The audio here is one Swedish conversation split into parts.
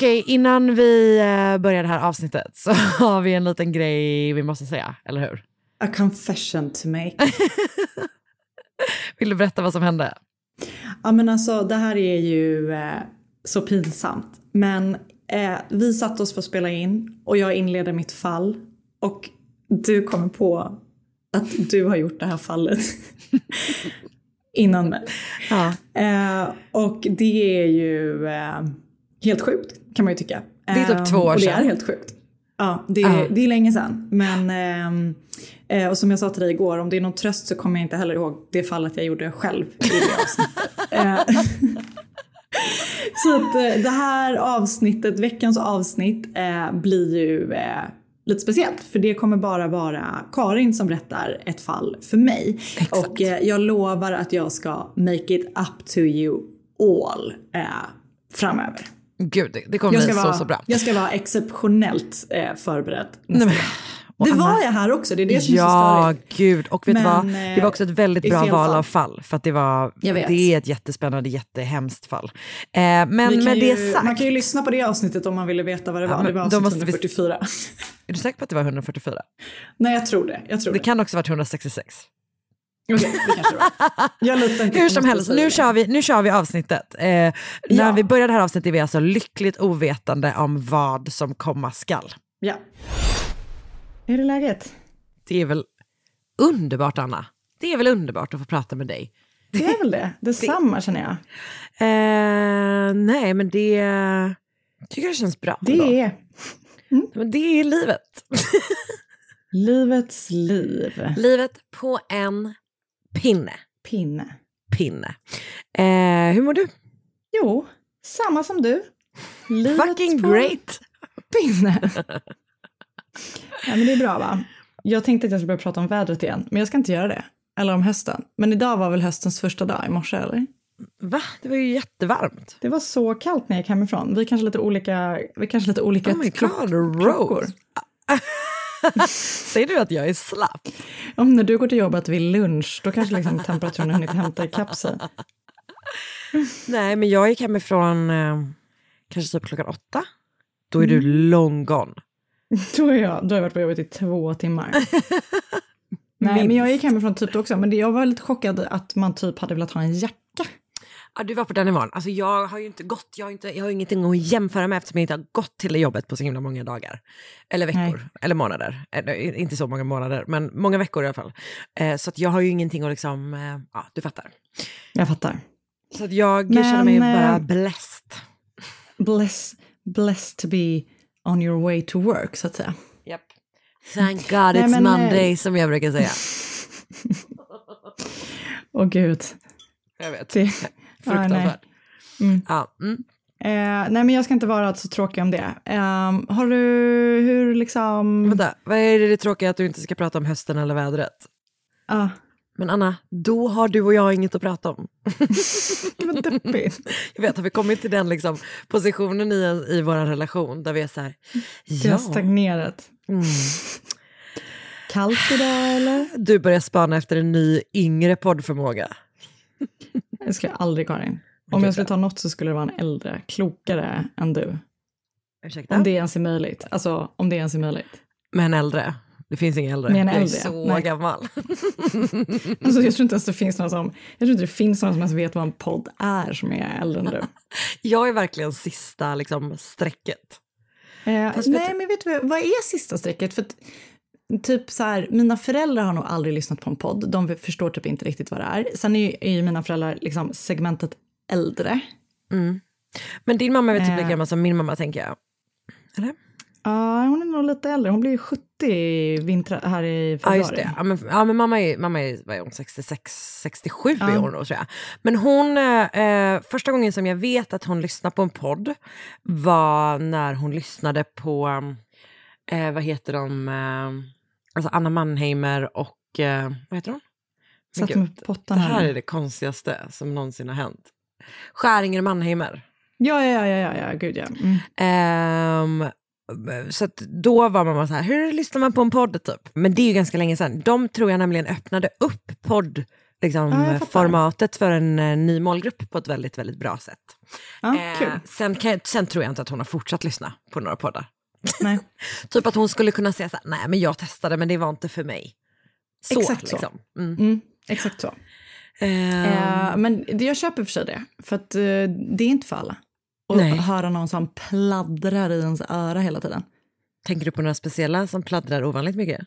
Okej, innan vi eh, börjar det här avsnittet så har vi en liten grej vi måste säga, eller hur? A confession to make. Vill du berätta vad som hände? Ja men alltså det här är ju eh, så pinsamt. Men eh, vi satte oss för att spela in och jag inleder mitt fall. Och du kommer på att du har gjort det här fallet innan mig. Ja. Eh, och det är ju eh, helt sjukt kan man ju tycka. Det är typ Eh, två år och det sedan. är helt sjukt. Ja, det är, det är länge sedan. Men, ehm, eh, och som jag sa till dig igår, om det är någon tröst så kommer jag inte heller ihåg det fallet jag gjorde själv i det avsnittet. Eh, så att eh, det här avsnittet, veckans avsnitt, eh, blir ju eh, lite speciellt. För det kommer bara vara Karin som berättar ett fall för mig. Och eh, jag lovar att jag ska make it up to you all framöver. Gud, det, det kommer bli ska, så, vara, så bra. jag ska vara exceptionellt eh, förberedd. Nej, men, Det Anna- var jag här också, det är det som är så Ja, störigt. gud. Och vet du vad? eh, Det var också ett väldigt bra val fall. av fall. För att det, var, det är ett jättespännande, jättehemskt fall. Eh, men med kan det ju, sagt, Man kan ju lyssna på det avsnittet om man ville veta vad det Ja, var. det var avsnitt måste vi- 144. är du säker på att det var 144? Nej, jag tror det. Jag tror Det det. kan också ha varit 166. Det det var. Jag litar inte Hur som helst, nu kör, vi, nu kör vi avsnittet. Eh, När Ja. vi börjar det här avsnittet är vi alltså lyckligt ovetande om vad som komma skall. Ja. Hur är läget? Det är väl underbart, Anna? Det är väl underbart att få prata med dig? Det är väl det. Detsamma känner jag. Eh, nej, men det tycker jag känns bra. ändå. Det är Men det är livet. livets liv. livet på en pinne. Pinne. pinne. Eh, hur mår du? Jo, samma som du. Livet Fucking great! pinne. ja, men det är bra va? Jag tänkte att jag skulle börja prata om vädret igen, men jag ska inte göra det. Eller om hösten. Men idag var väl höstens första dag i morse, eller? Va? Det var ju jättevarmt. Det var så kallt när jag gick hemifrån. Vi är kanske lite olika, vi är kanske lite olika Oh my god, klockor. Säger du att jag är slapp? Om när du går till jobbet vid lunch, då kanske liksom temperaturen har hunnit hämta ikapp sig. Nej, men jag gick hemifrån eh, kanske typ klockan åtta. Då är du long gone. Då, är jag, då har jag varit på jobbet i två timmar. Nej, men jag gick hemifrån typ då också, men jag var lite chockad att man typ hade velat ha en jacka. Ja, du var på den nivån. Alltså, jag har ju inte gått, jag har, inte, jag har ingenting att jämföra med eftersom jag inte har gått till jobbet på så himla många dagar. Eller veckor, Nej. eller månader. Eller, inte så många månader, men många veckor i alla fall. Eh, så jag har ju ingenting att liksom, eh, ja du fattar. Jag fattar. Så jag Men, känner mig eh, bara blessed. Bless, blessed to be on your way to work, så att säga. Yep. Thank God Nej, it's men, eh, Monday som jag brukar säga. Åh gud. Jag vet. Det, Fruktansvärt. Mm. Ja, mm. Eh, nej men jag ska inte vara så tråkig om det. Ehm, har du, hur liksom... Vänta, vad är det, det tråkiga att du inte ska prata om hösten eller vädret? Ah, Men Anna, då har du och jag inget att prata om. det var deppigt. Jag vet, har vi kommit till den liksom, positionen i, i vår relation där vi är så här, Det har ja, stagnerat. mm. Kallt idag eller? du börjar spana efter en ny yngre poddförmåga. Det skulle jag aldrig Karin. Om jag skulle ta något så skulle det vara en äldre, klokare än du. Ursäkta? Om det ens är möjligt. Alltså om det ens är möjligt. Men äldre. Det finns ingen äldre. Med en jag är äldre, så nej. gammal. Alltså, jag tror inte ens det finns någon som, jag tror inte det finns någon som ens vet vad en podd är som är äldre än du. Jag är verkligen sista liksom, strecket. Eh, nej, men vet du vad är sista strecket? För typ så här, mina föräldrar har nog aldrig lyssnat på en podd. De förstår typ inte riktigt vad det är. Sen är ju, är ju mina föräldrar liksom segmentet äldre. Men din mamma är väl typ Eh. lika gammal som min mamma tänker jag. Eller? Ja, hon är nog lite äldre. Hon blir ju 70 i vinter, här i Ja februari. just det. Ja, men, ja, men mamma är, mamma är, vad är hon, 66, 67 Ja. är hon då tror jag. Men hon, eh, första gången som jag vet att hon lyssnade på en podd var när hon lyssnade på, eh, vad heter de, eh, alltså Anna Mannheimer och, eh, vad heter hon? Men Satt med pottan det här är det konstigaste som någonsin har hänt. Skäringer Mannheimer. Ja, ja, ja, ja, ja, gud ja. Mm. Ehm, så då var mamma så här, hur lyssnar man på en podd typ? Men det är ju ganska länge sedan. De tror jag nämligen öppnade upp podd, liksom, formatet för en eh, ny målgrupp på ett väldigt, väldigt bra sätt. Ja, Eh, sen, jag- sen tror jag inte att hon har fortsatt lyssna på några poddar. Nej. Typ att hon skulle kunna säga så här, nej men jag testade men det var inte för mig. Så, Exakt så. liksom. Mm. Mm, exakt så. Eh, men jag köper för sig det, för att eh, det är inte för alla. Och Nej. höra någon som pladdrar i ens öra hela tiden. Tänker du på några speciella som pladdrar ovanligt mycket?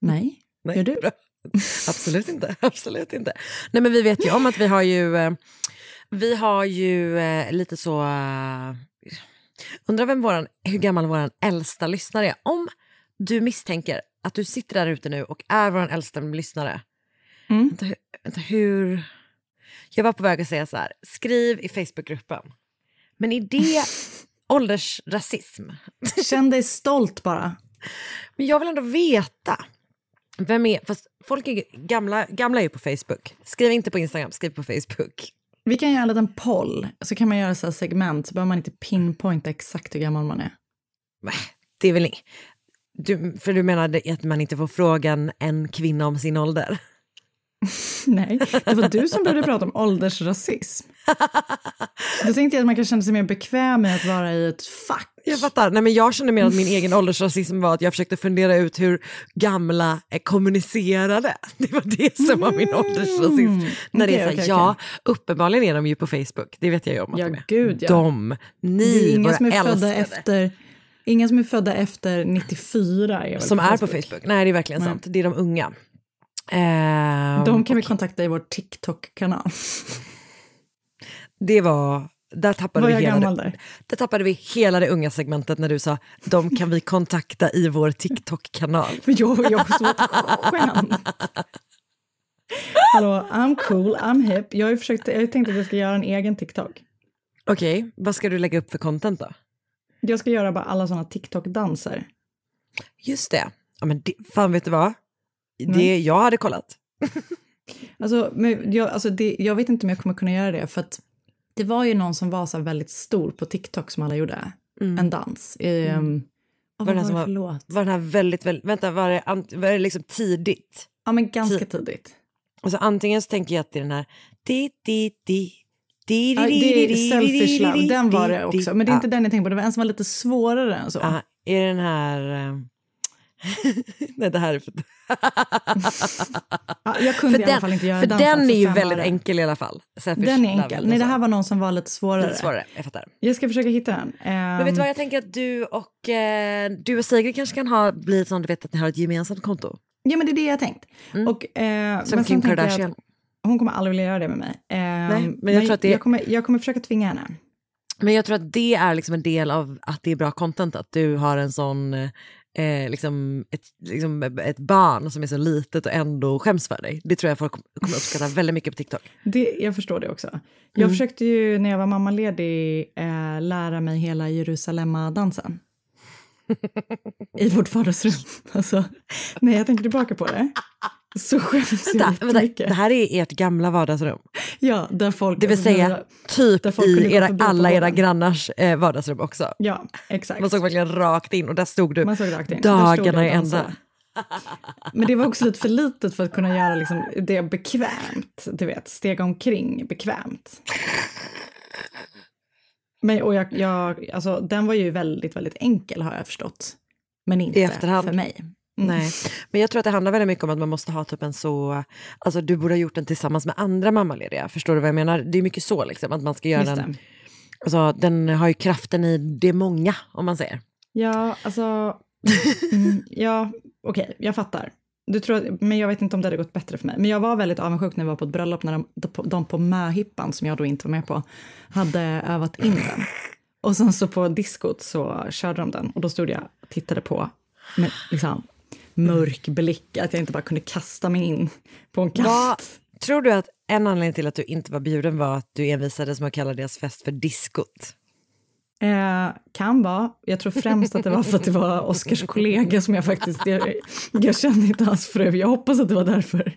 Nej, Nej. gör du? Absolut inte. Absolut inte. Nej, men vi vet ju om att vi har ju, eh, vi har ju lite så... undrar vem våran, hur gammal vår äldsta lyssnare är. Om du misstänker att du sitter där ute nu och är vår äldsta lyssnare. Mm. Vänta, vänta, hur... Jag var på väg att säga så här, skriv i Facebookgruppen. Men är det åldersrasism? Känn dig stolt bara. Men jag vill ändå veta. Vem är, fast folk är gamla, gamla är ju på Facebook. Skriv inte på Instagram, skriv på Facebook. Vi kan göra en liten poll, så kan man göra så här segment, så behöver man inte pinpointa exakt hur gammal man är. Det är väl inget. Du, för du menar att man inte får frågan en kvinna om sin ålder? Nej, det var du som började prata om åldersrasism. Då tänkte jag att man kan känna sig mer bekväm med att vara i ett fack. Jag fattar. Nej, men jag kände mer att min egen åldersrasism var att jag försökte fundera ut hur gamla kommunicerade. Det var det som var min åldersrasism. När det är Mm. Så okej, ja, uppenbarligen är de ju på Facebook. Det vet jag ju om att Ja, de är. gud, ja. De, ni, våra som är födda älskade. efter, inga som är födda efter 94 är Som är på Facebook. Nej, det är verkligen Nej. sant. Det är de unga. Ehm, De kan vi kontakta i vår TikTok-kanal. Det var... Där tappade, vi jag hela det, där? där tappade vi hela det unga segmentet när du sa de kan vi kontakta i vår TikTok-kanal. Men jag också som ett skämt. Hallå, I'm cool, I'm hip. Jag har försökt, jag har tänkt att jag ska göra en egen TikTok. Okej, vad ska du lägga upp för content då? Jag ska göra bara alla sådana TikTok-danser. Just det. Ja, men det, fan vet du vad? Det jag hade kollat. Alltså, men jag, alltså det, jag vet inte om jag kommer kunna göra det, för att det var ju någon som var så väldigt stor på TikTok som alla gjorde. En dans. Um, Var vad den var var-? Var den här väldigt, väldigt, vänta, var det, var det liksom tidigt? Ja, men ganska Ti- tidigt. Alltså antingen så tänker jag att det är den här di, di, di, di, Ja, det är Selfish Love, den var det också. Men det är inte Ja. den jag tänkte på, det var en som var lite svårare än så. Ja, är det den här... eh, Nej, det här är för... Ja, jag kunde för i alla fall inte göra för den för är ju väldigt enkel i alla fall. Selfish Den är enkel. Nej, det här var någon som var lite svårare. Lite svårare, jag fattar. Jag ska försöka hitta den. Men vet du vad, jag tänker att du och, eh, du och Sigrid kanske kan ha, bli sån, du vet att ni har ett gemensamt konto. Ja, men det är det jag har tänkt. Mm. Och, eh, Som men Kim Kardashian. Hon kommer aldrig vilja göra det med mig. Eh, Nej, men jag tror att det- jag, kommer, jag kommer försöka tvinga henne. Men jag tror att det är liksom en del av att det är bra content, att du har en sån, eh, liksom ett, liksom ett barn som är så litet och ändå skäms för dig. Det tror jag folk kommer uppskatta väldigt mycket på TikTok. Det, jag förstår det också. Jag Mm. försökte ju när jag var mammaledig eh, lära mig hela Jerusalemma-dansen. I vårt vardagsrum. Alltså, när jag tänker tillbaka på det så skäms jag Vänta, jättemycket. det här är ert gamla vardagsrum. Ja, där folk... Det vill alltså, säga där- typ där i era, alla era grannars eh, vardagsrum också. Ja, exakt. Man såg verkligen rakt in och där stod du dagarna i ända. Men det var också lite för litet för att kunna göra liksom det bekvämt, du vet, stega omkring bekvämt. Men, och jag, jag, alltså, den var ju väldigt, väldigt enkel har jag förstått. Men inte för mig. Nej, men jag tror att det handlar väldigt mycket om att man måste ha typ en så, alltså du borde ha gjort den tillsammans med andra mammalediga, förstår du vad jag menar? Det är mycket så liksom, att man ska göra den, alltså den har ju kraften i det många om man säger. Ja, alltså, mm, ja, okej, jag fattar. Du tror men jag vet inte om det hade gått bättre för mig. Men jag var väldigt avundsjuk när jag var på ett bröllop när de, de på möhippan, som jag då inte var med på, hade övat in den. Och sen så på diskot så körde de den och då stod jag och tittade på med liksom mörk blick, att jag inte bara kunde kasta mig in på en kant. Vad, tror du att en anledning till att du inte var bjuden var att du envisades med att kalla deras fest för diskot? Eh, kan vara. Jag tror främst att det var för att det var Oscars kollega som jag faktiskt, jag, jag kände inte hans fru. Jag hoppas att det var därför.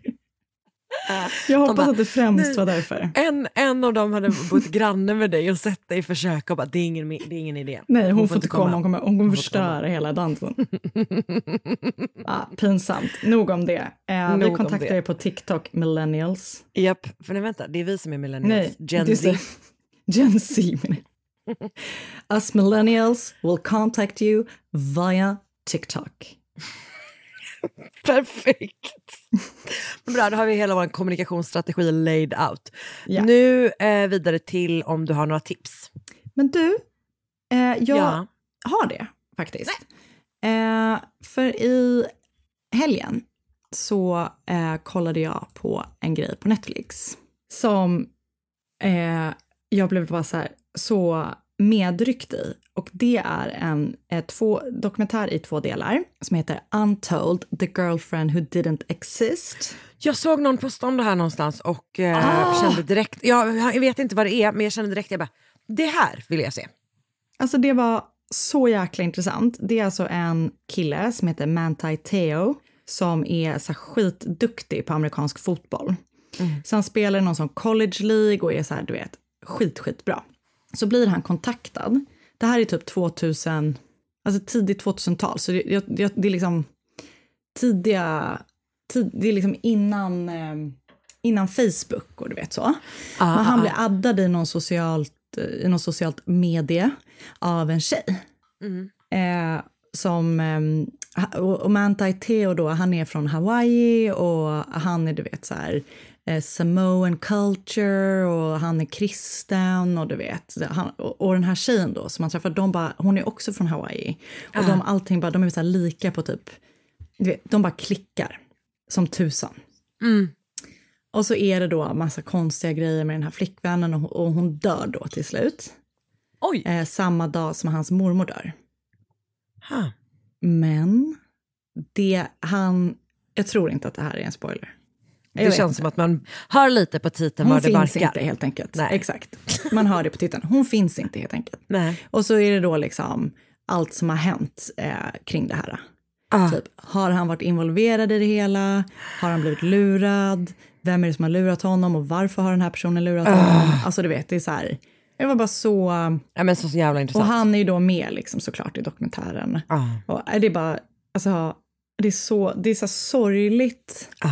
Jag hoppas bara, att det främst var därför. En, en av dem hade bott granne med dig och sett dig försöka och bara, det är ingen, det är ingen idé. Nej, hon, får inte komma. Hon kommer, hon kommer Hon förstöra hela dansen. ah, pinsamt. Nog om det. Eh, Nog vi kontaktar det. er på TikTok, millennials. Japp, för nej, vänta, det är vi som är millennials. Nej, Gen Z. Gen Z. menar. Us millennials will contact you via TikTok. Perfekt. Bra, då har vi hela vår kommunikationsstrategi laid out. Ja. Nu eh, vidare till om du har några tips. Men du, eh, jag Ja. har det faktiskt. Eh, för i helgen så eh, kollade jag på en grej på Netflix som eh, jag blev bara så här så medryckt i. Och det är en eh, två, dokumentär i två delar som heter Untold, the girlfriend who didn't exist. Jag såg någon posta om det här någonstans och eh, Ah! kände direkt, jag, jag vet inte vad det är, men jag kände direkt, jag bara, det här vill jag se. Alltså det var så jäkla intressant. Det är alltså en kille som heter Manti Teo som är så skitduktig på amerikansk fotboll. Så han spelar i någon sån college League och är så här, du vet, skit, skitbra. Så blir han kontaktad. Det här är typ 2000, alltså tidigt 2000-tal, så det, jag- det är liksom tidiga, tid, det är liksom innan, eh, innan Facebook och du vet så. Ah, Men han ah, blir addad i någon socialt, i någon socialt medie av en tjej. Mm. Eh, som, ha- och och Manti Teo då, han är från Hawaii och han är du vet så här eh, Samoan culture och han är kristen och du vet. Han, och, och den här tjejen då som han träffar, de bara, hon är också från Hawaii. Och de, allting bara, de är så lika på typ, du vet, de bara klickar som tusan. Mm. Och så är det då massa konstiga grejer med den här flickvännen och, hon- och hon dör då till slut. Eh, samma dag som hans mormor dör. Ha. Men det han, jag tror inte att det här är en spoiler. Det känns inte. som att man hör lite på titeln Hon var det finns barkar. inte helt enkelt. Nej. Exakt. Man hör det på titeln. Hon finns inte helt enkelt. Nej. Och så är det då liksom allt som har hänt eh, kring det här. Ah. Typ, har han varit involverad i det hela? Har han blivit lurad? Vem är det som har lurat honom och varför har den här personen lurat honom? Alltså du vet, det är så här. Det var bara så... Ja, men så jävla Och intressant. han är ju då med liksom såklart i dokumentären. Ah. Och eh, det är bara, alltså, det är så, det är så sorgligt. Ah.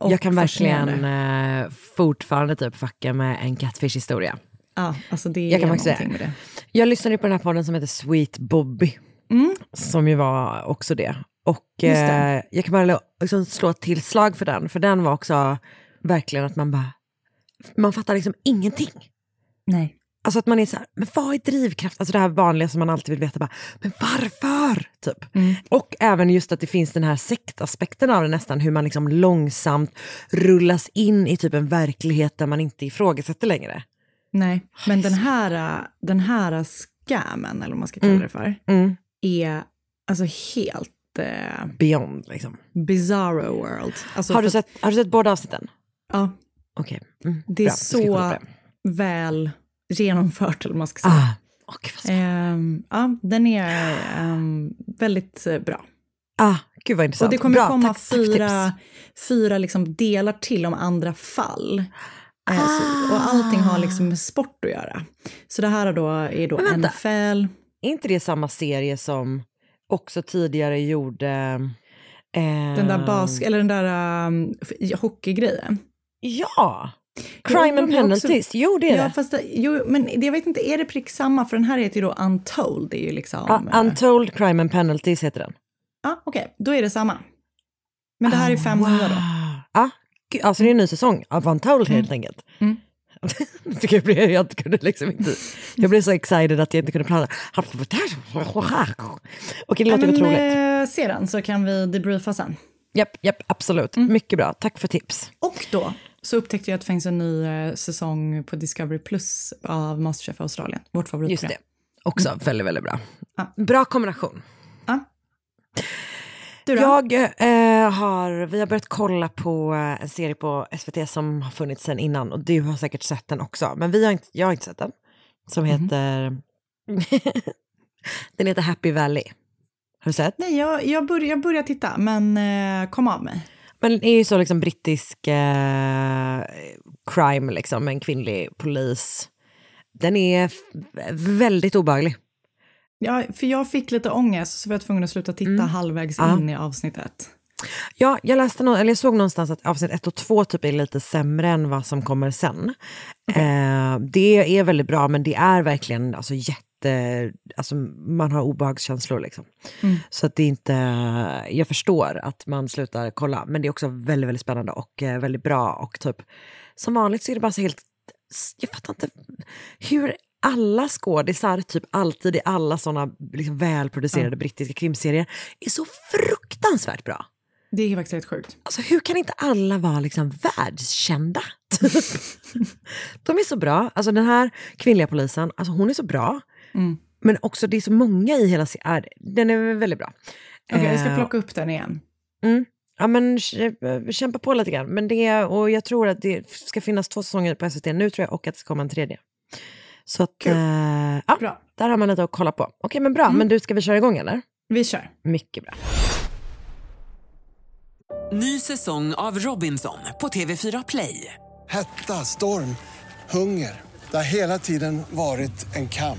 Jag kan verkligen eh, fortfarande typ fucka med en catfish-historia. Ja, alltså det Jag är kan någonting säga. med det. Jag lyssnade på den här podden som heter Sweet Bobby, Mm. som ju var också det. Och det. eh, jag kan bara liksom slå ett till slag för den, för den var också verkligen att man bara, man fattar liksom ingenting. Nej. Alltså att man är så här, men vad är drivkraft? Alltså det här vanliga som man alltid vill veta, bara, men varför? Typ. Mm. Och även just att det finns den här sektaspekten av det nästan, hur man liksom långsamt rullas in i typ en verklighet där man inte ifrågasätter längre. Nej, men den här, den här scammen, eller vad man ska kalla Mm. det för, Mm. är alltså helt eh, Beyond liksom. bizarro world. Alltså Har du, sett, har du sett båda avsnitten? Ja, Okej. Mm, det är bra, så väl genomfört, eller man ska säga. Ah, vad spännande. Ehm, ja, den är ehm, väldigt eh, bra. ah, gud vad intressant. Och det kommer bra, komma tack, tack fyra, tips. fyra liksom delar till om andra fall. Eh, så, och allting har liksom med sport att göra. Så det här är då, är då Men vänta. NFL. Är inte det samma serie som också tidigare gjorde... Eh, Den där bas, eller den där um, hockeygrejen. Ja! Crime and också- penalties, jo det är Ja, det. fast jo, men jag vet inte, är det prick samma? För den här heter ju då Untold. Det är ju liksom... Ja, eh, Untold Crime and Penalties heter den. Ja, okej, då är det samma. Men det här är fem nya då. Ja, gud, alltså det är en ny säsong av Untold helt enkelt. Mm. Jag blev, jag kunde liksom inte... Jag blev så excited att jag inte kunde prata. Okej, det Ja, låter men, otroligt. eh, se den så kan vi debriefa sen. Japp, japp, absolut. Mm. Mycket bra. Tack för tips. Och då så upptäckte jag att det finns en ny eh, säsong på Discovery Plus av Masterchef Australien. Vårt favoritprogram. Just det. Också väldigt, väldigt bra. Mm. Ja. Bra kombination. Ja. Du då? Jag eh, har, vi har börjat kolla på eh, en serie på SVT som har funnits sedan innan och du har säkert sett den också. Men vi har inte, jag har inte sett den. Som Mhm. heter, den heter Happy Valley. Har du sett? Nej, jag, jag, börjar, jag börjar titta, men eh, kom av mig. Men det är ju så liksom brittisk eh, crime liksom, med en kvinnlig polis. Den är väldigt obehaglig. Ja, för jag fick lite ångest så var jag tvungen att sluta titta halvvägs Ja. in i avsnittet. Ja, jag läste nå- eller jag såg någonstans att avsnitt ett och två typ är lite sämre än vad som kommer sen. Eh, det är väldigt bra, men det är verkligen alltså, jätte... Alltså, man har obehagskänslor liksom. Mm. Så att det inte... Jag förstår att man slutar kolla, men det är också väldigt, väldigt spännande och eh, väldigt bra. Och typ, som vanligt så är det bara så helt... Jag fattar inte hur alla skådisar, typ alltid i alla såna liksom, välproducerade brittiska krimserier, är så fruktansvärt bra. Det är faktiskt helt sjukt. Alltså hur kan inte alla vara liksom världskända? De är så bra. Alltså den här kvinnliga polisen, alltså hon är så bra. Mm. Men också det är så många i hela serien. Den är väldigt bra. Okej, jag ska Eh, plocka upp den igen. Mm. Ja men kä- kämpa på lite grann. Men det, och jag tror att det ska finnas två säsonger på SVT nu tror jag och att det ska komma en tredje. Så att, eh, ja, Bra. där har man lite att kolla på. Okej men bra, men du ska vi köra igång eller? Vi kör. Mycket bra. Ny säsong av Robinson på TV4 Play. Hetta, storm, hunger. Det har hela tiden varit en kamp.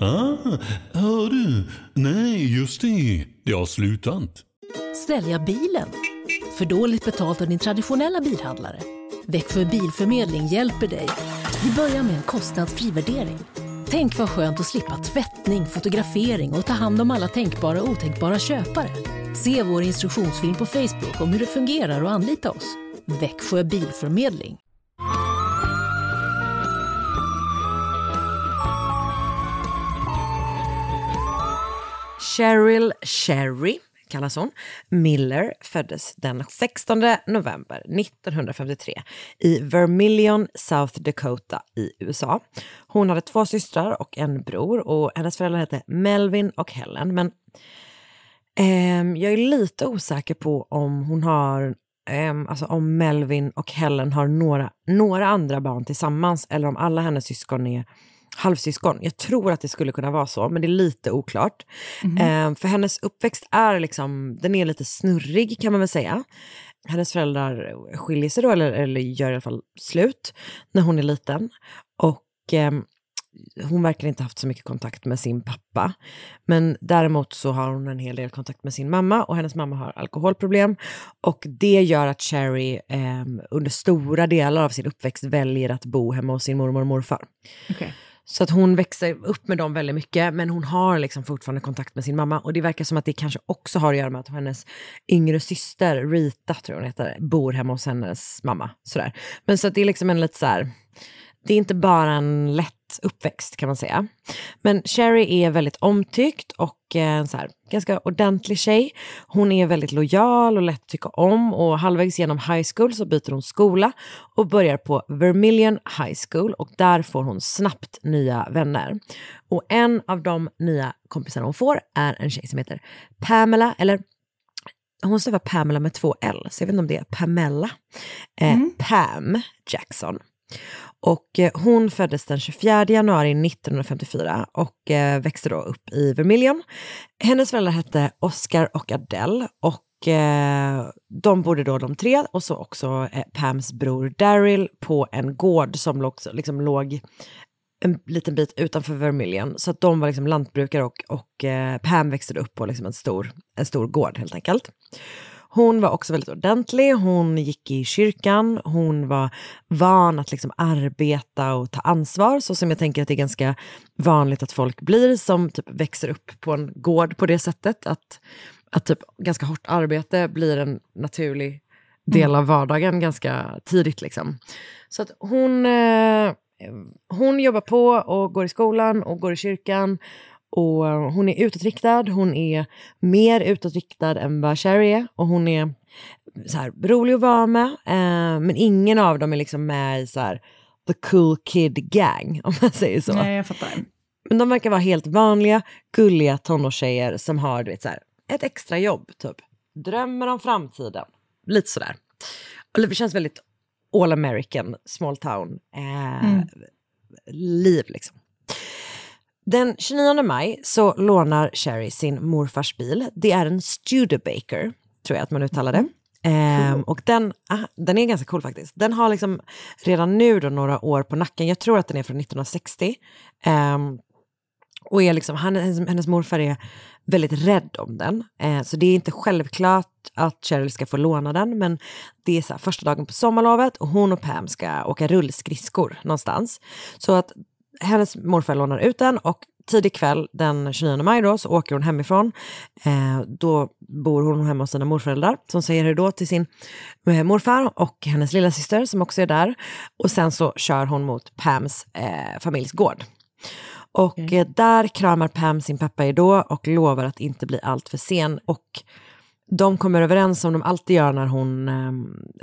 Ah, hör du? Nej, just det. Det har slutat. Sälja bilen? För dåligt betalt av din traditionella bilhandlare? Växjö Bilförmedling hjälper dig. Vi börjar med en kostnadsfri värdering. Tänk vad skönt att slippa tvättning, fotografering och ta hand om alla tänkbara och otänkbara köpare. Se vår instruktionsfilm på Facebook om hur det fungerar och anlita oss. Växjö Bilförmedling. Cheryl Sherry kallas hon. Miller föddes den 16 november 1953 i Vermilion, South Dakota i USA. Hon hade två systrar och en bror och hennes föräldrar hette Melvin och Helen. Men eh, jag är lite osäker på om hon har eh, alltså om Melvin och Helen har några, några andra barn tillsammans eller om alla hennes syskon är halvsyskon. Jag tror att det skulle kunna vara så, men det är lite oklart. Eh, för hennes uppväxt är liksom, den är lite snurrig kan man väl säga. Hennes föräldrar skiljer sig då, eller, eller gör i alla fall slut, när hon är liten. Och ehm, hon verkar inte haft så mycket kontakt med sin pappa. Men däremot så har hon en hel del kontakt med sin mamma och hennes mamma har alkoholproblem. Och det gör att Cherry ehm, under stora delar av sin uppväxt väljer att bo hemma hos sin mormor och morfar. Okej. Så att hon växer upp med dem väldigt mycket, men hon har liksom fortfarande kontakt med sin mamma. Och det verkar som att det kanske också har att göra med att hennes yngre syster, Rita, tror jag hon heter, bor hemma hos hennes mamma. Sådär. Men så att det är liksom en lite så här, det är inte bara en lätt uppväxt kan man säga. Men Sherry är väldigt omtyckt och eh, så här, ganska ordentlig tjej. Hon är väldigt lojal och lätt att tycka om och halvvägs genom high school så byter hon skola och börjar på Vermilion High School och där får hon snabbt nya vänner. Och en av de nya kompisarna hon får är en tjej som heter Pamela, eller hon stavar Pamela med två L, så jag vet inte om det är Pamela. Eh, Pam Jackson. Och eh, hon föddes den 24 januari 1954 och eh, växte då upp i Vermilion. Hennes föräldrar hette Oscar och Adele och eh, de bodde då de tre och så också Pams bror Daryl på en gård som låg, liksom låg en liten bit utanför Vermilion. Så att de var liksom lantbrukare och, och Pam växte upp på liksom en, stor, en stor gård helt enkelt. Hon var också väldigt ordentlig, hon gick i kyrkan, hon var van att liksom arbeta och ta ansvar, så som jag tänker att det är ganska vanligt att folk blir som typ växer upp på en gård på det sättet. Att, att typ ganska hårt arbete blir en naturlig del av vardagen ganska tidigt. Liksom. Så att hon, eh, hon jobbar på och går i skolan och går i kyrkan och eh, hon är utåtriktad, hon är mer utåtriktad än vad Sherry är. Och hon är så här, rolig att vara med, eh, men ingen av dem är liksom med i så här, the cool kid gang, om man säger så. Nej, jag fattar. Men de verkar vara helt vanliga, gulliga tonårstjejer som har du vet, så här, ett extra jobb, typ. Drömmer om framtiden. Lite sådär. Det känns väldigt all American, small town eh, Mm. liv liksom. Den 29 maj så lånar Sherry sin morfars bil. Det är en Studebaker, tror jag att man uttalar det. Ehm, och den, ah, den är ganska cool faktiskt. Den har liksom redan nu då några år på nacken. Jag tror att den är från 1960. Ehm, och är liksom, han, hennes, hennes morfar är väldigt rädd om den. Eh, så det är inte självklart att Cheryl ska få låna den, men det är så här, första dagen på sommarlovet och hon och Pam ska åka rullskridskor någonstans. Så att hennes morfar lånar ut den och tidig kväll den 29 maj då så åker hon hemifrån. Eh, då bor hon hemma hos sina morföräldrar som säger hej då till sin eh, morfar och hennes lilla syster som också är där. Och sen så kör hon mot Pams eh, familjs gård. Och eh, där kramar Pam sin pappa då och lovar att inte bli allt för sen. Och de kommer överens som de alltid gör när hon, eh,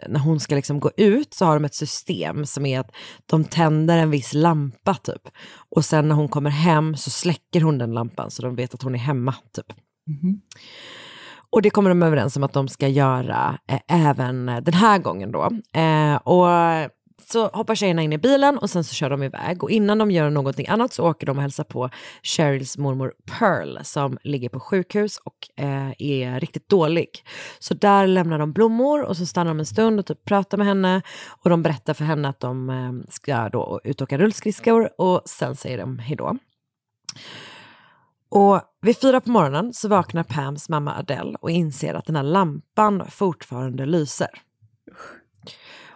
när hon ska liksom gå ut, så har de ett system som är att de tänder en viss lampa typ. Och sen när hon kommer hem så släcker hon den lampan så de vet att hon är hemma typ. Och det kommer de överens om att de ska göra eh, även den här gången då. Eh, och så hoppar tjejerna in i bilen och sen så kör de iväg. Och innan de gör någonting annat så åker de och hälsar på Cheryls mormor Pearl som ligger på sjukhus och eh, är riktigt dålig. Så där lämnar de blommor och så stannar de en stund och typ pratar med henne. Och de berättar för henne att de eh, ska då ut och åka rullskridskor och sen säger de hejdå. Och vid fyra på morgonen så vaknar Pams mamma Adele och inser att den här lampan fortfarande lyser.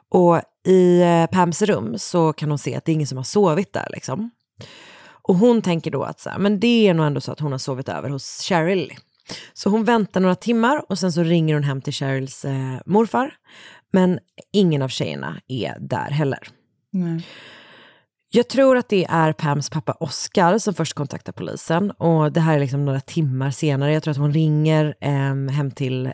Och i eh, Pams rum så kan hon se att det är ingen som har sovit där liksom. Och hon tänker då att så här, men det är nog ändå så att hon har sovit över hos Cheryl. Så hon väntar några timmar och sen så ringer hon hem till Cheryls eh, morfar. Men ingen av tjejerna är där heller. Nej. Jag tror att det är Pams pappa Oscar som först kontaktar polisen. Och det här är liksom några timmar senare. Jag tror att hon ringer eh, hem till eh,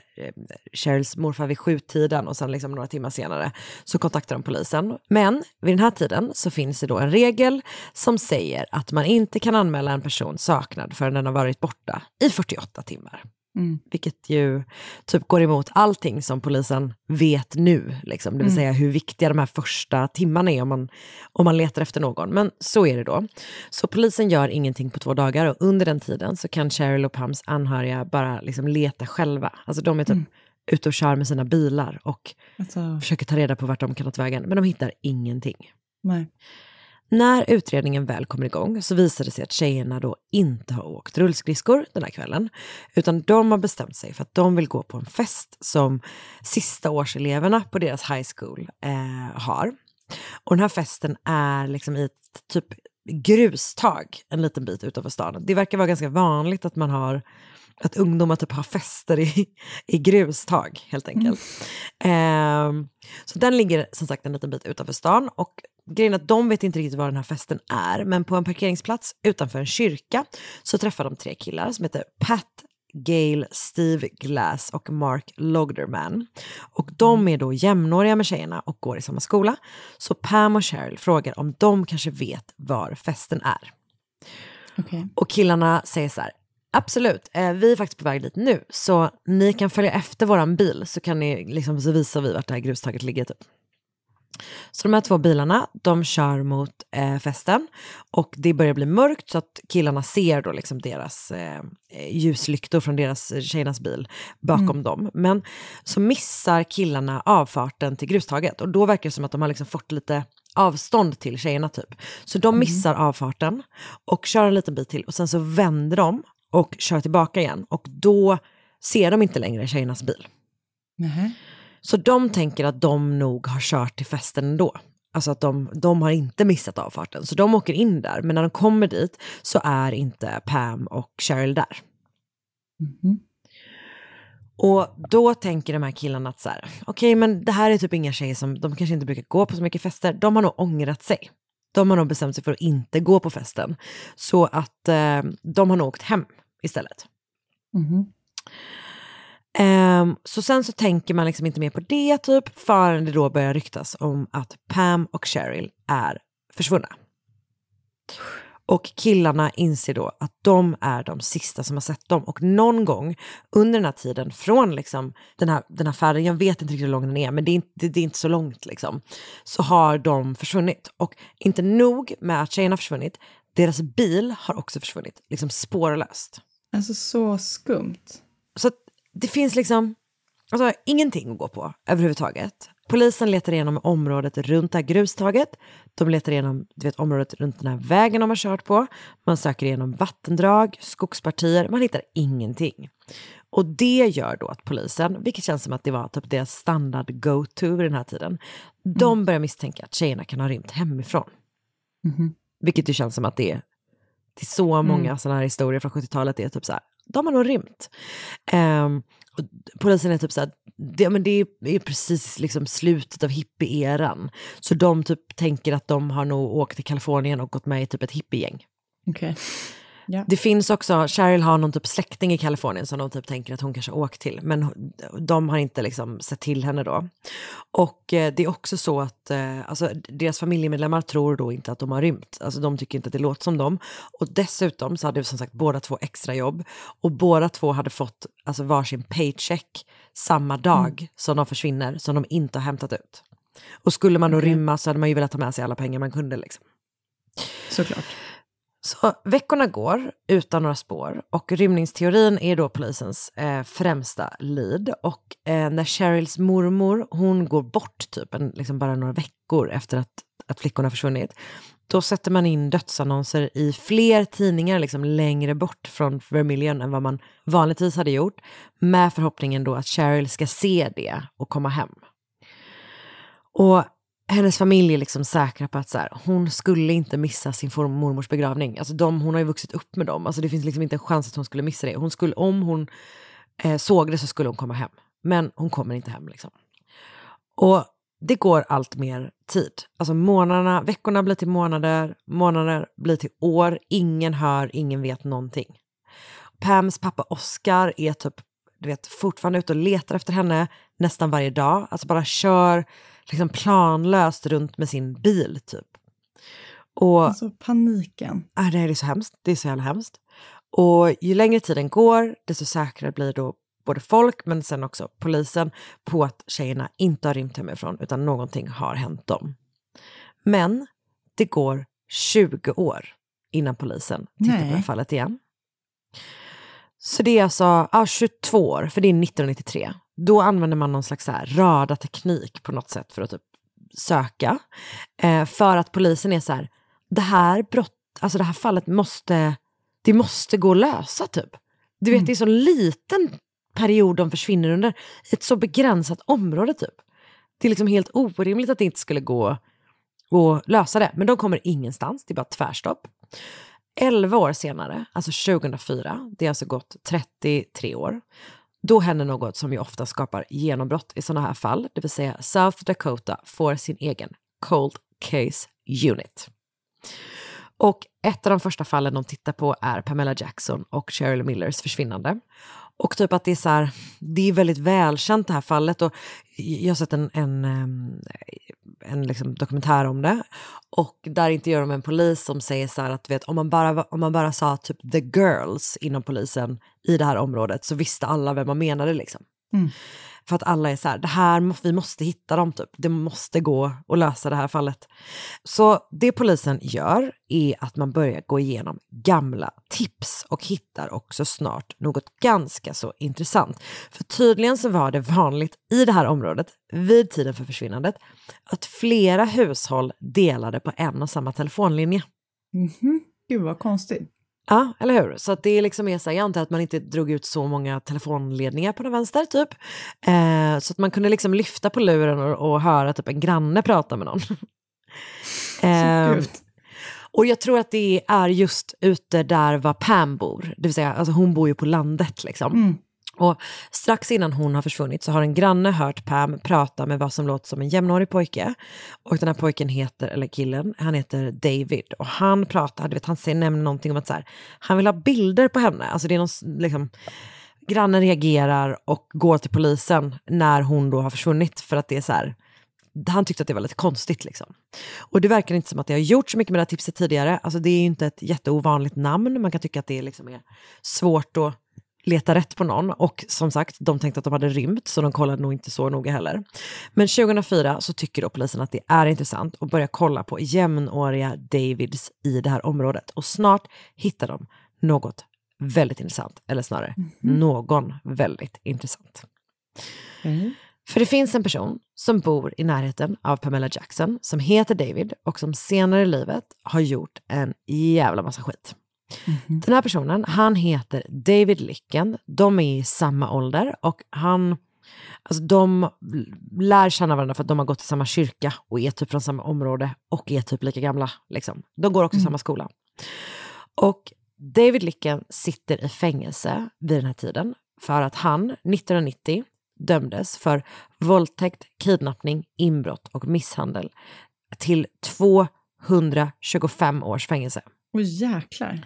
Cheryls morfar vid sjutiden och sen liksom några timmar senare så kontaktar de polisen. Men vid den här tiden så finns det då en regel som säger att man inte kan anmäla en person saknad förrän den har varit borta i 48 timmar. Mm. Vilket ju typ går emot allting som polisen vet nu. Liksom. Det vill Mm. säga hur viktiga de här första timmarna är om man, om man letar efter någon. Men så är det då. Så polisen gör ingenting på två dagar och under den tiden så kan Cheryl och Pams anhöriga bara liksom leta själva. Alltså de är typ ute och kör med sina bilar och Alltså, försöker ta reda på vart de kan ha tagit vägen. Men de hittar ingenting. nej. När utredningen väl kommer igång så visar det sig att tjejerna då inte har åkt rullskridskor den här kvällen. Utan de har bestämt sig för att de vill gå på en fest som sista årseleverna på deras high school eh, har. Och den här festen är liksom i ett typ grustag en liten bit utanför stan. Det verkar vara ganska vanligt att man har att ungdomar typ har fester i, i grustag helt enkelt. Ehm, så den ligger som sagt en liten bit utanför stan och grejen är att de vet inte riktigt var den här festen är men på en parkeringsplats utanför en kyrka så träffar de tre killar som heter Pat, Gail, Steve Glass och Mark Logderman. Och de är då jämnåriga med tjejerna och går i samma skola. Så Pam och Cheryl frågar om de kanske vet var festen är. Okej. Och killarna säger så här, absolut, eh, vi är faktiskt på väg dit nu, så ni kan följa efter våran bil så kan ni liksom, så visar vi vart det här grustaget ligger typ. Så de här två bilarna, de kör mot eh, festen och det börjar bli mörkt så att killarna ser då liksom deras eh, ljuslyktor från deras eh, tjejernas bil bakom Mm. dem. Men så missar killarna avfarten till grustaget och då verkar det som att de har liksom fått lite avstånd till tjejerna typ. Så de missar avfarten och kör en liten bit till och sen så vänder de och kör tillbaka igen och då ser de inte längre tjejernas bil. Nähä. Så de tänker att de nog har kört till festen ändå. Alltså att de, de har inte missat avfarten. Så de åker in där, men när de kommer dit så är inte Pam och Cheryl där. Och då tänker de här killarna att så här, okej men det här är typ inga tjejer som, de kanske inte brukar gå på så mycket fester. De har nog ångrat sig. De har nog bestämt sig för att inte gå på festen. Så att eh, de har nog åkt hem istället. Ehm, så sen så tänker man liksom inte mer på det typ förrän det då börjar ryktas om att Pam och Cheryl är försvunna. Och killarna inser då att de är de sista som har sett dem. Och någon gång under den här tiden, från liksom den, här, den här färden, jag vet inte riktigt hur lång den är, men det är inte, det är inte så långt liksom, så har de försvunnit. Och inte nog med att tjejerna har försvunnit, deras bil har också försvunnit, liksom spårlöst. Alltså så skumt. Så det finns liksom alltså, ingenting att gå på överhuvudtaget. Polisen letar igenom området runt det här grustaget. De letar igenom du vet, området runt den här vägen de har kört på. Man söker igenom vattendrag, skogspartier. Man hittar ingenting. Och det gör då att polisen, vilket känns som att det var typ deras standard go-to vid den här tiden, de börjar misstänka att tjejerna kan ha rymt hemifrån. Vilket ju känns som att det är till så många Mm. sådana här historier från 70-talet. Det är typ så här, de har nog rymt. Och polisen är typ så här, det, men det är, precis liksom slutet av hippie-eran. Så de typ tänker att de har nog åkt till Kalifornien och gått med i typ ett hippiegäng. Okej. Ja. Det finns också, Cheryl har någon typ släkting i Kalifornien som de typ tänker att hon kanske åkt till. Men de har inte liksom sett till henne då. Och eh, det är också så att eh, alltså, deras familjemedlemmar tror då inte att de har rymt. Alltså de tycker inte att det låter som dem. Och dessutom så hade som sagt båda två extra jobb. Och båda två hade fått alltså, varsin paycheck samma dag som de försvinner, som de inte har hämtat ut. Och skulle man då rymma så hade man ju velat ta med sig alla pengar man kunde liksom. Såklart. Så veckorna går utan några spår och rymningsteorin är då polisens eh, främsta lead. Och eh, när Cheryls mormor, hon går bort typ en, liksom bara några veckor efter att, att flickorna försvunnit, då sätter man in dödsannonser i fler tidningar liksom längre bort från Vermilion än vad man vanligtvis hade gjort, med förhoppningen då att Cheryl ska se det och komma hem. Och hennes familj är liksom säkra på att så här, hon skulle inte missa sin mormors begravning. Alltså de, hon har ju vuxit upp med dem. Alltså det finns liksom inte en chans att hon skulle missa det. Hon skulle, om hon eh, såg det så skulle hon komma hem. Men hon kommer inte hem. Liksom. Och det går allt mer tid. Alltså månaderna, veckorna blir till månader, månader blir till år. Ingen hör, ingen vet någonting. Pams pappa Oscar är typ du vet, fortfarande ute och letar efter henne nästan varje dag. Alltså bara kör liksom planlöst runt med sin bil typ. Och, Alltså paniken. Ja, det är så hemskt. Det är så jävla hemskt. Och ju längre tiden går, desto säkrare blir då både folk, men sen också polisen, på att tjejerna inte har rymt hemifrån, utan någonting har hänt dem. Men det går 20 år innan polisen tittar på det här Nej. fallet igen. Så det är alltså ja, 22 år, för det är 1993. Då använder man någon slags så här radarteknik på något sätt för att typ söka. Eh, för att polisen är så här, det här brott, alltså det här fallet måste, det måste gå att lösa typ. Du vet, det är så liten period de försvinner under, ett så begränsat område typ. Det är liksom helt orimligt att det inte skulle gå att lösa det. Men de kommer ingenstans, det är bara tvärstopp. 11 år senare, alltså 2004, det har alltså gått 33 år, då händer något som ju ofta skapar genombrott i sådana här fall, det vill säga South Dakota får sin egen Cold Case Unit. Och ett av de första fallen de tittar på är Pamela Jackson och Cheryl Millers försvinnande. Och typ att det är så här, det är väldigt välkänt det här fallet och jag har sett en, en, ehm, en liksom dokumentär om det och där intervjuar de en polis som säger så här att vet, om, man bara, om man bara sa typ the girls inom polisen i det här området så visste alla vem man menade liksom. Mm. För att alla är så här, det här, vi måste hitta dem typ. Det måste gå att lösa det här fallet. Så det polisen gör är att man börjar gå igenom gamla tips och hittar också snart något ganska så intressant. För tydligen så var det vanligt i det här området vid tiden för försvinnandet att flera hushåll delade på en och samma telefonlinje. Mhm. Gud vad konstigt. Ja, eller hur? Så att det liksom är så här, jag antar att man inte drog ut så många telefonledningar på den vänster typ. Eh, så att man kunde liksom lyfta på luren och, och höra typ en granne prata med någon. eh, och jag tror att det är just ute där var Pam bor, det vill säga alltså hon bor ju på landet liksom. Mm. Och strax innan hon har försvunnit så har en granne hört Pam prata med vad som låter som en jämnårig pojke. Och den här pojken heter, eller killen, han heter David. Och han pratar, du vet, han säger, nämner någonting om att så här, han vill ha bilder på henne. Alltså det är någon, liksom, grannen reagerar och går till polisen när hon då har försvunnit för att det är så här, han tyckte att det var lite konstigt liksom. Och det verkar inte som att det har gjort så mycket med det här tipset tidigare. Alltså det är ju inte ett jätteovanligt namn, man kan tycka att det liksom är svårt att leta rätt på någon. Och som sagt, de tänkte att de hade rymt, så de kollade nog inte så noga heller. Men 2004 så tycker då polisen att det är intressant och börjar kolla på jämnåriga Davids i det här området. Och snart hittar de något väldigt intressant, eller snarare någon väldigt intressant. För det finns en person som bor i närheten av Pamela Jackson som heter David och som senare i livet har gjort en jävla massa skit. Den här personen, han heter David Lycken. De är i samma ålder och han, alltså de lär känna varandra för att de har gått i samma kyrka och är typ från samma område och är typ lika gamla. Liksom. De går också i samma skola. Och David Lycken sitter i fängelse vid den här tiden för att han 1990 dömdes för våldtäkt, kidnappning, inbrott och misshandel till 225 års fängelse. Åh jäklar.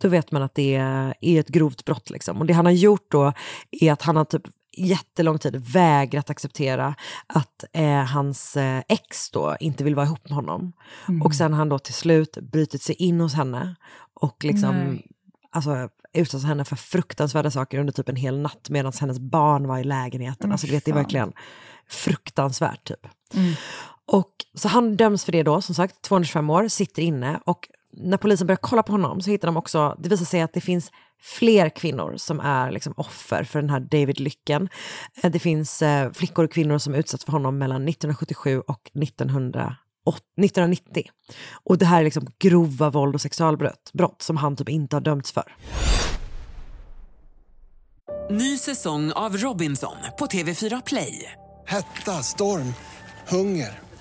Då vet man att det är ett grovt brott. Liksom. Och det han har gjort då är att han har typ jättelång tid vägrat acceptera att eh, hans eh, ex då inte vill vara ihop med honom. Mm. Och sen har han då till slut brutit sig in hos henne och liksom Nej. alltså, utsatt henne för fruktansvärda saker under typ en hel natt medan hennes barn var i lägenheten. Men Alltså, du vet, det är verkligen fruktansvärt typ. Mm. Och så han döms för det då, som sagt, 225 år, sitter inne och när polisen börjar kolla på honom så hittar de också, det visar sig att det finns fler kvinnor som är liksom offer för den här David Lycken. Eh, Det finns eh, flickor och kvinnor som utsatts för honom mellan 1977 och 1908 1990. Och det här är liksom grova våld och sexualbrott brott som han typ inte har dömts för. Ny säsong av Robinson på TV4 Play. Hetta, storm, hunger.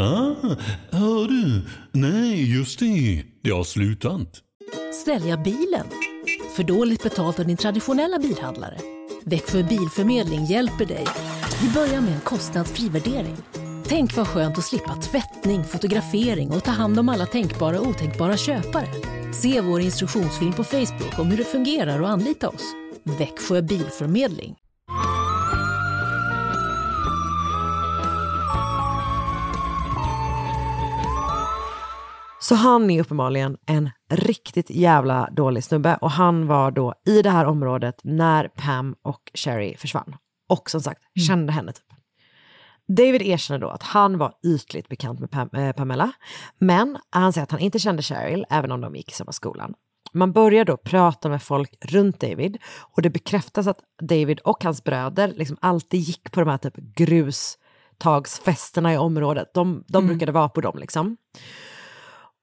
Ah, hör du? Nej, just det. Det har slutat. Sälja bilen? För dåligt betalt av din traditionella bilhandlare? Växjö Bilförmedling hjälper dig. Vi börjar med en kostnadsfri värdering. Tänk vad skönt att slippa tvättning, fotografering och ta hand om alla tänkbara och otänkbara köpare. Se vår instruktionsfilm på Facebook om hur det fungerar och anlita oss. Växjö Bilförmedling. Så han är uppenbarligen en riktigt jävla dålig snubbe och han var då i det här området när Pam och Sherry försvann. Och som sagt, kände henne typ. David erkänner då att han var ytligt bekant med Pam- eh, Pamela, men han säger att han inte kände Cheryl, även om de gick i samma skolan. Man börjar då prata med folk runt David och det bekräftas att David och hans bröder liksom alltid gick på de här typ grustagsfesterna i området. De, de Mm. brukade vara på dem liksom.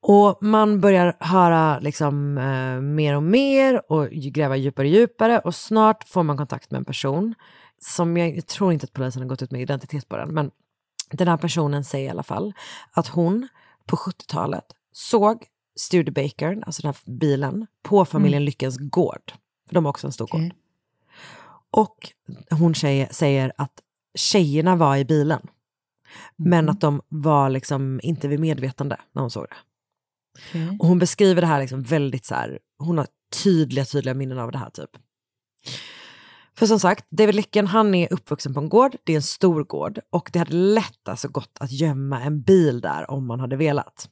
Och man börjar höra liksom, eh, mer och mer och gräva djupare och djupare och snart får man kontakt med en person som jag, jag tror inte att polisen har gått ut med identitet på den, men den här personen säger i alla fall att hon på 70-talet såg Studebaker, alltså den här bilen, på familjen Mm. Lyckens gård. För de har också en stor gård. Och hon säger, säger att tjejerna var i bilen. Men att de var liksom inte vid medvetande när hon såg det. Och hon beskriver det här liksom väldigt så här, hon har tydliga, tydliga minnen av det här typ. För som sagt, David Lycken han är uppvuxen på en gård, det är en stor gård och det hade lätt alltså gått att gömma en bil där om man hade velat.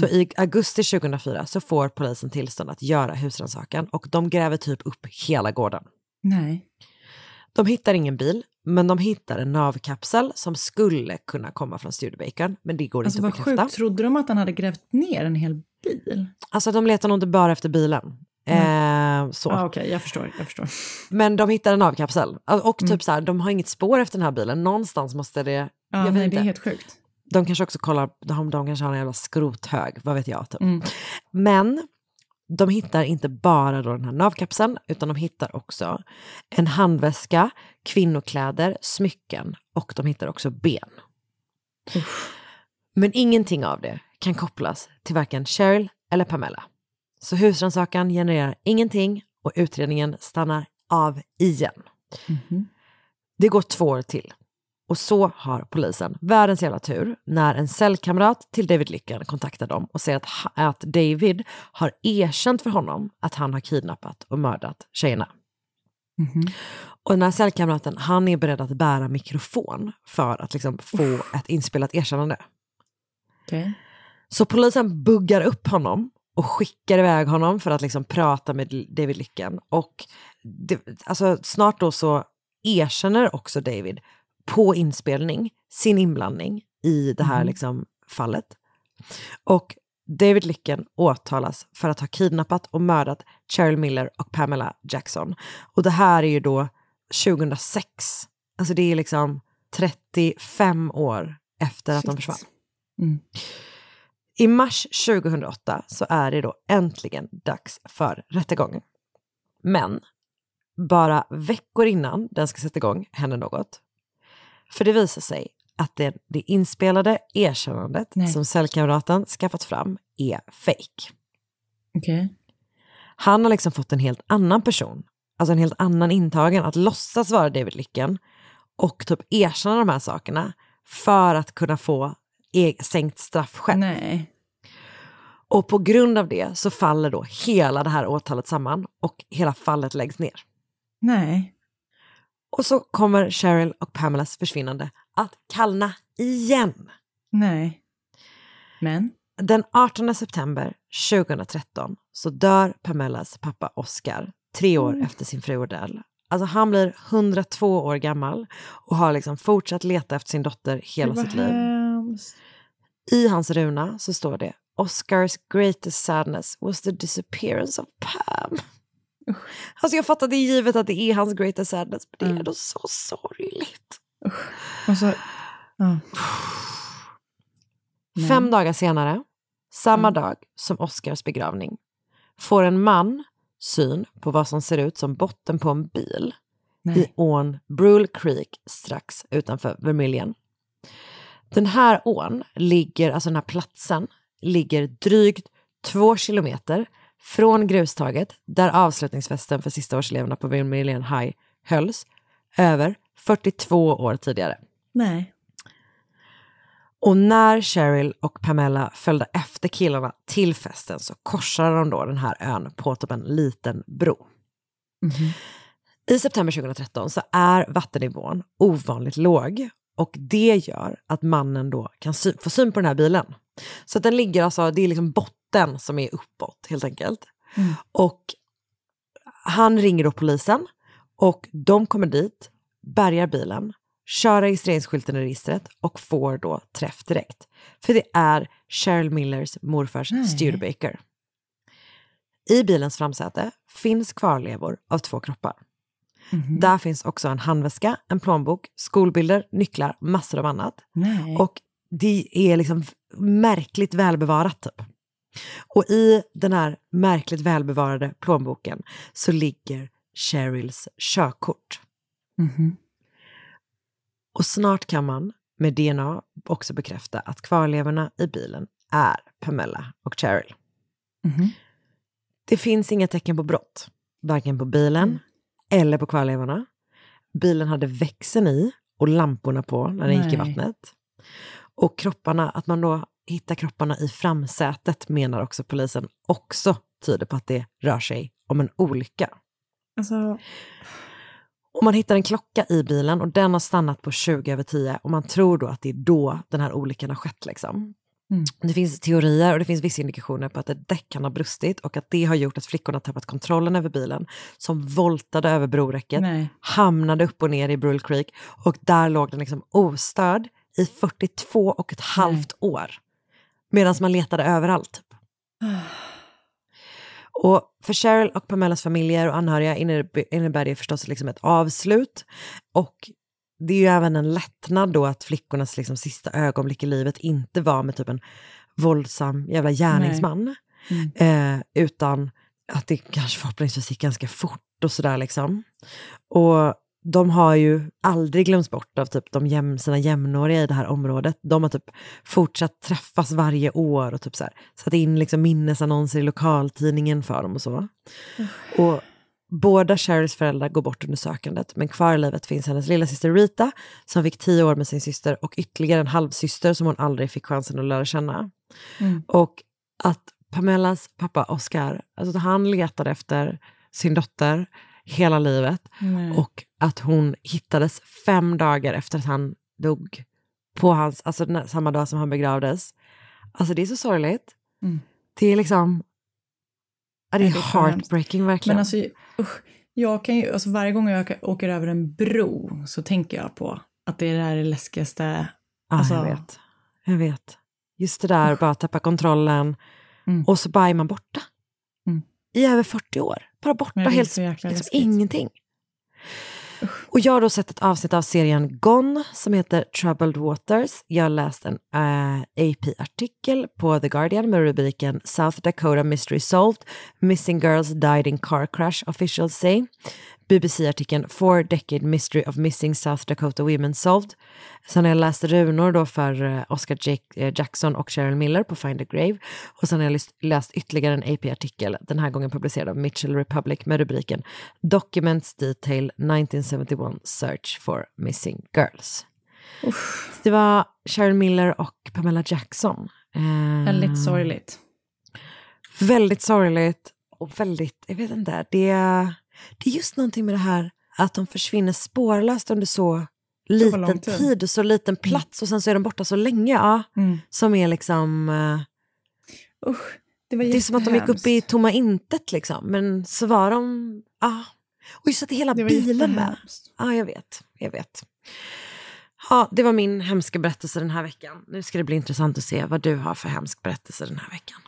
Så i augusti 2004 så får polisen tillstånd att göra husrannsakan och de gräver typ upp hela gården. Nej. De hittar ingen bil, men de hittar en navkapsel som skulle kunna komma från Studebaker, men det går Alltså inte vad att bekräfta. sjukt, trodde de att han hade grävt ner en hel bil? Alltså de letar nog inte bara efter bilen. Eh, så. Ah, Okej, jag förstår. Jag förstår. Men de hittar en avkapsel. Och typ Mm. så här, de har inget spår efter den här bilen. Någonstans måste det... Ja, jag vet nej, inte. det är helt sjukt. De kanske också kollar, de, de kanske har en jävla skrothög, vad vet jag. Typ. Mm. Men de hittar inte bara då den här navkapseln, utan de hittar också en handväska, kvinnokläder, smycken och de hittar också ben. Men ingenting av det kan kopplas till varken Cheryl eller Pamela. Så husrannsakan genererar ingenting och utredningen stannar av igen. Det går två år till. Och så har polisen världens jävla tur när en cellkamrat till David Lyckan kontaktar dem och säger att, att David har erkänt för honom att han har kidnappat och mördat tjejerna. Och den här cellkamraten, han är beredd att bära mikrofon för att liksom få ett inspelat erkännande. Okej. Så polisen buggar upp honom och skickar iväg honom för att liksom prata med David Lyckan. Och det, alltså, snart då så erkänner också David på inspelning sin inblandning i det här Mhm. liksom, fallet. Och David Lyckan åtalas för att ha kidnappat och mördat Cheryl Miller och Pamela Jackson. Och det här är ju då 2006. Alltså det är liksom 35 år efter att de försvann. Mm. I mars 2008 så är det då äntligen dags för rättegången. Men bara veckor innan den ska sätta igång händer något. För det visar sig att det, det inspelade erkännandet Nej. som cellkamraten skaffat fram är fake. Okej. Han har liksom fått en helt annan person, alltså en helt annan intagen att låtsas vara David Lyckan och typ erkänna de här sakerna för att kunna få e- sänkt straff själv. Nej. Och på grund av det så faller då hela det här åtalet samman och hela fallet läggs ner. Nej. Och så kommer Cheryl och Pamelas försvinnande att kallna igen. Nej. Men? Den 18 september 2013 så dör Pamelas pappa Oscar tre år Mm. efter sin fru Odell. Alltså han blir 102 år gammal och har liksom fortsatt leta efter sin dotter hela sitt liv. hemskt. I hans runa så står det Oscars greatest sadness was the disappearance of Pam. Alltså jag fattar det är givet att det är hans greatest sadness, men det är Mm. ändå så sorgligt. Och så... Ja. Nej. Fem dagar senare, samma Mm. dag som Oscars begravning, får en man syn på vad som ser ut som botten på en bil i Nej. ån Brule Creek strax utanför Vermilion. Den här ån ligger, alltså den här platsen, ligger drygt två kilometer från grustaget där avslutningsfesten för sistaårseleverna på Vermilion High hölls över 42 år tidigare. Nej. Och när Cheryl och Pamela följde efter killarna till festen så korsade de då den här ön på typ en liten bro. I september 2013 så är vattennivån ovanligt låg och det gör att mannen då kan sy- få syn på den här bilen. Så att den ligger alltså, det är liksom botten som är uppåt helt enkelt. Mm. Och han ringer då polisen och de kommer dit, bärgar bilen kör registreringsskylten i registret och får då träff direkt. För det är Cheryl Millers morfars Nej. Studebaker. I bilens framsäte finns kvarlevor av två kroppar. Mhm. Där finns också en handväska, en plånbok, skolbilder, nycklar, massor av annat. Nej. Och det är liksom märkligt välbevarat typ. Och i den här märkligt välbevarade plånboken så ligger Cheryls körkort. Mhm. Och snart kan man med DNA också bekräfta att kvarlevorna i bilen är Pamela och Cheryl. Mhm. Det finns inga tecken på brott, varken på bilen eller på kvarlevorna. Bilen hade växeln i och lamporna på när den gick i Nej. vattnet. Och kropparna, att man då hittar kropparna i framsätet menar också polisen också tyder på att det rör sig om en olycka. Alltså, Och man hittar en klocka i bilen och den har stannat på 20 över 10 och man tror då att det är då den här olyckan har skett. Liksom. Mm. Det finns teorier och det finns vissa indikationer på att ett däck kan ha brustit och att det har gjort att flickorna tappat kontrollen över bilen som voltade över broräcket, Nej. hamnade upp och ner i Brull Creek och där låg den liksom ostörd i 42 och ett halvt år. Medan man letade överallt. Typ. Och för Cheryl och Pamelas familjer och anhöriga innebär det förstås liksom ett avslut. Och det är ju även en lättnad då att flickornas liksom sista ögonblick i livet inte var med typ en våldsam jävla gärningsman. Eh, utan att det kanske förhoppningsvis gick ganska fort och sådär liksom. Och de har ju aldrig glömts bort av typ de jäm, sina jämnåriga i det här området. De har typ fortsatt träffas varje år och typ så här, satt in liksom minnesannonser i lokaltidningen för dem och så. Och båda Cheryls föräldrar går bort under sökandet, men kvar i livet finns hennes lilla syster Rita som fick tio år med sin syster och ytterligare en halvsyster som hon aldrig fick chansen att lära känna. Mm. Och att Pamelas pappa Oscar, alltså han letade efter sin dotter hela livet Nej. och att hon hittades fem dagar efter att han dog på hans, alltså den, samma dag som han begravdes. Alltså det är så sorgligt. Mm. Det är liksom, det är det är heartbreaking verkligen. Men alltså, usch, jag kan ju, alltså varje gång jag åker över en bro så tänker jag på att det är det läskigaste. Ja, alltså, jag vet. Jag vet. Just det där, bara tappa kontrollen Mm. och så bara är man borta. I över 40 år. Bara borta, helt liksom, ingenting. Och jag har då sett ett avsnitt av serien Gone som heter Troubled Waters. Jag har läst en eh, AP-artikel på The Guardian med rubriken South Dakota Mystery Solved. Missing Girls Died in Car Crash Officials Say. BBC-artikeln Four Decade Mystery of Missing South Dakota Women Solved. Sen har jag läst runor då för eh, Oscar Jake, eh, Jackson och Cheryl Miller på Find a Grave. Och sen har jag läst, ytterligare en AP-artikel, den här gången publicerad av Mitchell Republic med rubriken Documents Detail 1971 Search for Missing Girls. Det var Cheryl Miller och Pamela Jackson. Eh, Väldigt sorgligt. Väldigt sorgligt och väldigt, jag vet inte, det, det är just någonting med det här att de försvinner spårlöst under så liten tid. tid och så liten plats och sen så är de borta så länge. Ja, Mm. Som är liksom, eh, Usch, det var det är som att de gick upp i tomma intet liksom. Men så var de, ja. Och just att det är hela Det bilen med. Ja, jag vet, jag vet. Ja, det var min hemska berättelse den här veckan. Nu ska det bli intressant att se vad du har för hemsk berättelse den här veckan.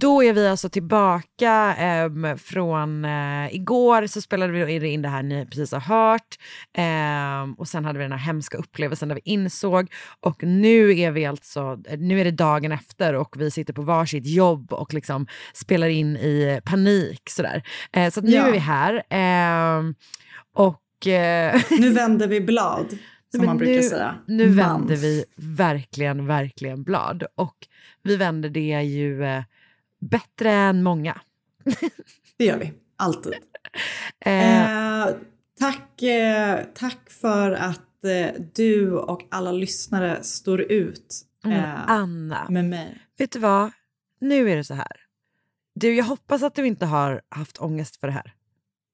Då är vi alltså tillbaka ehm, från eh, igår så spelade vi in det här ni precis har hört. Ehm, och sen hade vi den här hemska upplevelsen där vi insåg. Och nu är vi alltså, nu är det dagen efter och vi sitter på varsitt jobb och liksom spelar in i panik sådär. Eh, så nu Ja. är vi här. Ehm, och... eh, Nu vänder vi blad, som men man brukar nu, säga. Nu vänder vi verkligen, verkligen blad. Och vi vänder det ju eh, bättre än många. Det gör vi, alltid. Eh, Eh, tack, eh, tack för att eh, du och alla lyssnare står ut men eh, Anna, med mig. vet du vad? Nu är det så här. Du, jag hoppas att du inte har haft ångest för det här.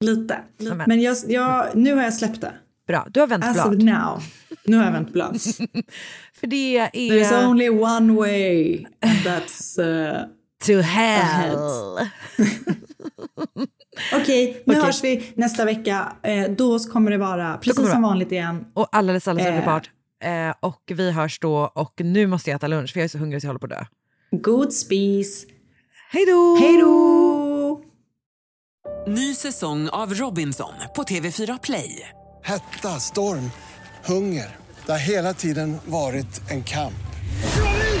Lite. Ja, men- jag, jag, nu har jag släppt det. Bra, du har vänt As of blad. now. Nu har jag vänt blad. För det There's är only one way and that's... eh, to hell. Okej, nu Okej. hörs vi nästa vecka. Eh, då kommer det vara precis det som vara. vanligt igen. Och alldeles, alldeles Eh. underbart. Eh, och vi hörs då och nu måste jag äta lunch för jag är så hungrig så jag håller på att dö. God spis. Hej då! Hej då! Ny säsong av Robinson på TV4 Play. Hetta, storm, hunger. Det har hela tiden varit en kamp.